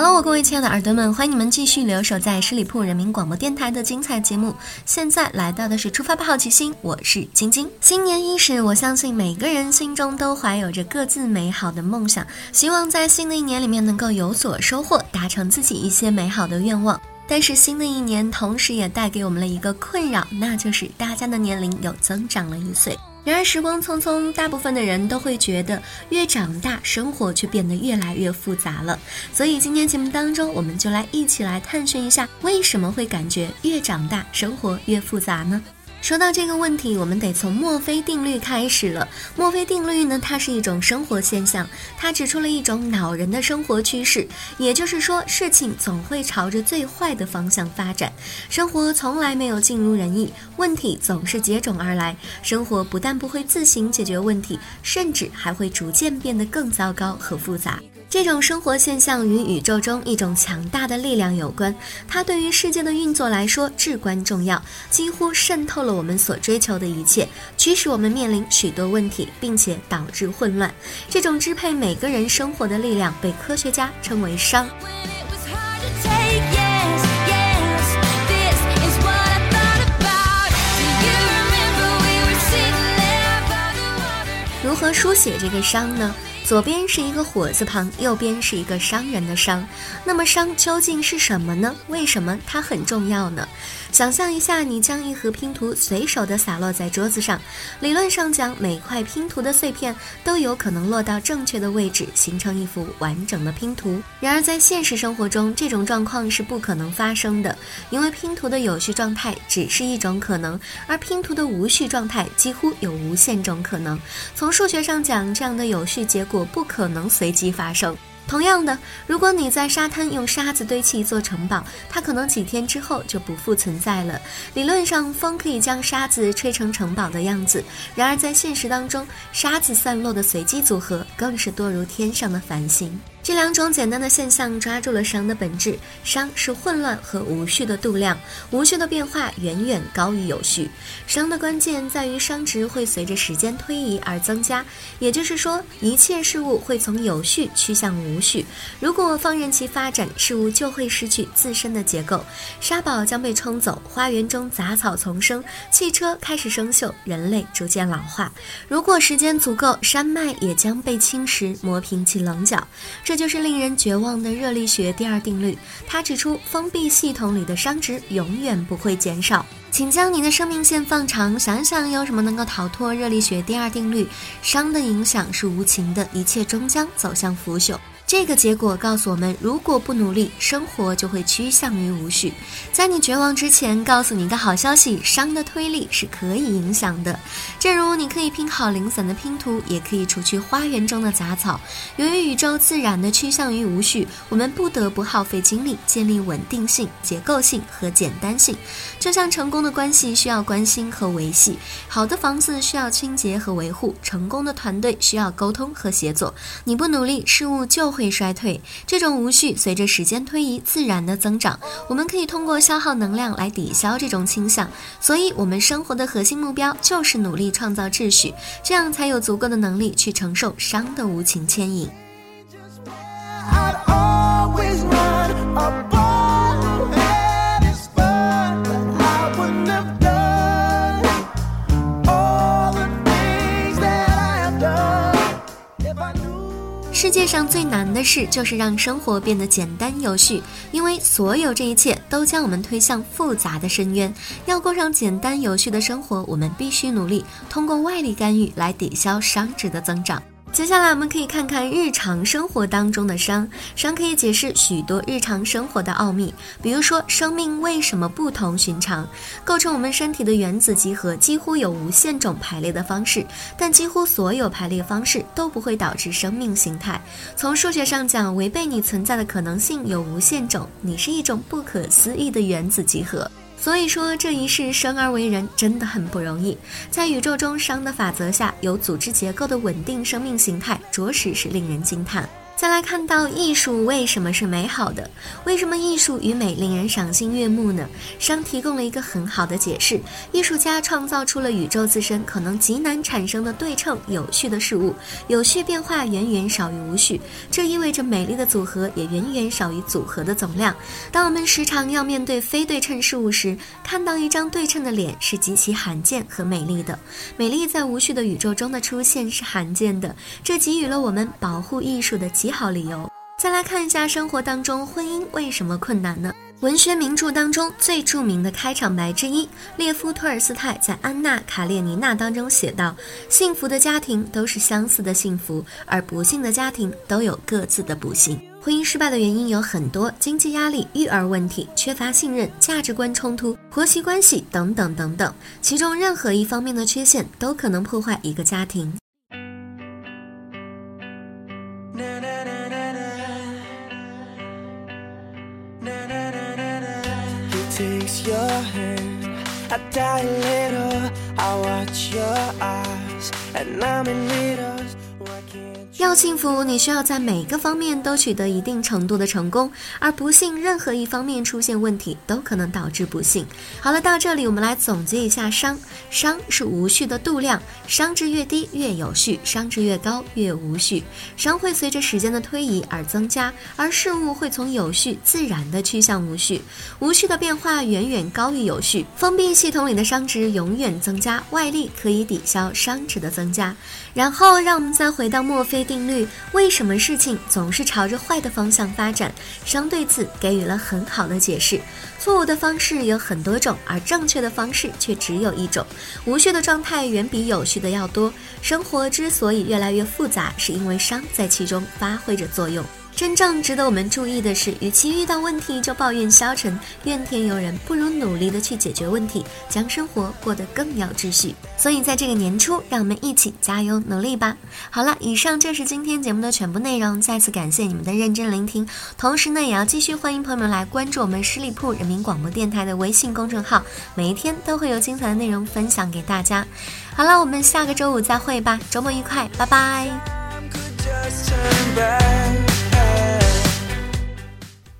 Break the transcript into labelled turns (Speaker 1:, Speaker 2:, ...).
Speaker 1: 喽各位亲爱的耳朵们，欢迎你们继续留守在十里铺人民广播电台的精彩节目。现在来到的是出发吧好奇心，我是晶晶。新年伊始，我相信每个人心中都怀有着各自美好的梦想，希望在新的一年里面能够有所收获，达成自己一些美好的愿望。但是新的一年，同时也带给我们了一个困扰，那就是大家的年龄又增长了一岁。然而时光匆匆，大部分的人都会觉得越长大，生活却变得越来越复杂了。所以今天节目当中，我们就来一起来探寻一下，为什么会感觉越长大，生活越复杂呢？说到这个问题，我们得从墨菲定律开始了。墨菲定律呢，它是一种生活现象，它指出了一种恼人的生活趋势，也就是说，事情总会朝着最坏的方向发展，生活从来没有尽如人意，问题总是接踵而来，生活不但不会自行解决问题，甚至还会逐渐变得更糟糕和复杂。这种生活现象与宇宙中一种强大的力量有关，它对于世界的运作来说至关重要，几乎渗透了我们所追求的一切，驱使我们面临许多问题，并且导致混乱。这种支配每个人生活的力量被科学家称为熵。如何书写这个伤呢？左边是一个火字旁，右边是一个商人的商。那么商究竟是什么呢？为什么它很重要呢？想象一下，你将一盒拼图随手的洒落在桌子上，理论上讲，每块拼图的碎片都有可能落到正确的位置，形成一幅完整的拼图。然而在现实生活中，这种状况是不可能发生的，因为拼图的有序状态只是一种可能，而拼图的无序状态几乎有无限种可能。从数学上讲，这样的有序结果不可能随机发生。同样的，如果你在沙滩用沙子堆砌一座城堡，它可能几天之后就不复存在了。理论上，风可以将沙子吹成城堡的样子；然而在现实当中，沙子散落的随机组合更是多如天上的繁星。这两种简单的现象抓住了熵的本质，熵是混乱和无序的度量，无序的变化远远高于有序。熵的关键在于熵值会随着时间推移而增加，也就是说，一切事物会从有序趋向无序。如果放任其发展，事物就会失去自身的结构，沙堡将被冲走，花园中杂草丛生，汽车开始生锈，人类逐渐老化。如果时间足够，山脉也将被侵蚀，磨平其棱角。这就是令人绝望的热力学第二定律。它指出，封闭系统里的熵值永远不会减少。请将你的生命线放长，想想有什么能够逃脱热力学第二定律。熵的影响是无情的，一切终将走向腐朽。这个结果告诉我们，如果不努力，生活就会趋向于无序。在你绝望之前，告诉你一个好消息：熵的推力是可以影响的。正如你可以拼好零散的拼图，也可以除去花园中的杂草。由于宇宙自然的趋向于无序，我们不得不耗费精力建立稳定性、结构性和简单性。就像成功的关系需要关心和维系，好的房子需要清洁和维护，成功的团队需要沟通和协作。你不努力，事物就会。会衰退，这种无序随着时间推移自然的增长。我们可以通过消耗能量来抵消这种倾向，所以，我们生活的核心目标就是努力创造秩序，这样才有足够的能力去承受伤的无情牵引。上最难的事就是让生活变得简单有序，因为所有这一切都将我们推向复杂的深渊。要过上简单有序的生活，我们必须努力通过外力干预来抵消熵值的增长。接下来我们可以看看日常生活当中的熵，熵可以解释许多日常生活的奥秘，比如说生命为什么不同寻常，构成我们身体的原子集合几乎有无限种排列的方式，但几乎所有排列方式都不会导致生命形态。从数学上讲，违背你存在的可能性有无限种，你是一种不可思议的原子集合。所以说，这一世生而为人真的很不容易。在宇宙中熵的法则下，有组织结构的稳定生命形态，着实是令人惊叹。再来看到艺术为什么是美好的？为什么艺术与美令人赏心悦目呢？商提供了一个很好的解释：艺术家创造出了宇宙自身可能极难产生的对称有序的事物，有序变化远远少于无序，这意味着美丽的组合也远远少于组合的总量。当我们时常要面对非对称事物时，看到一张对称的脸是极其罕见和美丽的。美丽在无序的宇宙中的出现是罕见的，这给予了我们保护艺术的极。好理由，再来看一下生活当中婚姻为什么困难呢？文学名著当中最著名的开场白之一，列夫·托尔斯泰在《安娜·卡列尼娜》当中写道：“幸福的家庭都是相似的幸福，而不幸的家庭都有各自的不幸。”婚姻失败的原因有很多：经济压力、育儿问题、缺乏信任、价值观冲突、婆媳关系等等等等。其中任何一方面的缺陷都可能破坏一个家庭。Takes your hand. I die a little I watch your eyes. And I'm in need 要幸福，你需要在每个方面都取得一定程度的成功，而不幸任何一方面出现问题都可能导致不幸。好了，到这里我们来总结一下：熵，熵是无序的度量，熵值越低越有序，熵值越高越无序。熵会随着时间的推移而增加，而事物会从有序自然的趋向无序。无序的变化远远高于有序。封闭系统里的熵值永远增加，外力可以抵消熵值的增加。然后让我们再回到墨菲。定律为什么事情总是朝着坏的方向发展？商对此给予了很好的解释。错误的方式有很多种，而正确的方式却只有一种。无序的状态远比有序的要多。生活之所以越来越复杂，是因为商在其中发挥着作用。真正值得我们注意的是，与其遇到问题就抱怨消沉、怨天尤人，不如努力的去解决问题，将生活过得更有秩序。所以，在这个年初，让我们一起加油努力吧！好了，以上就是今天节目的全部内容。再次感谢你们的认真聆听，同时呢，也要继续欢迎朋友们来关注我们十里铺人民广播电台的微信公众号，每一天都会有精彩的内容分享给大家。好了，我们下个周五再会吧，周末愉快，拜拜。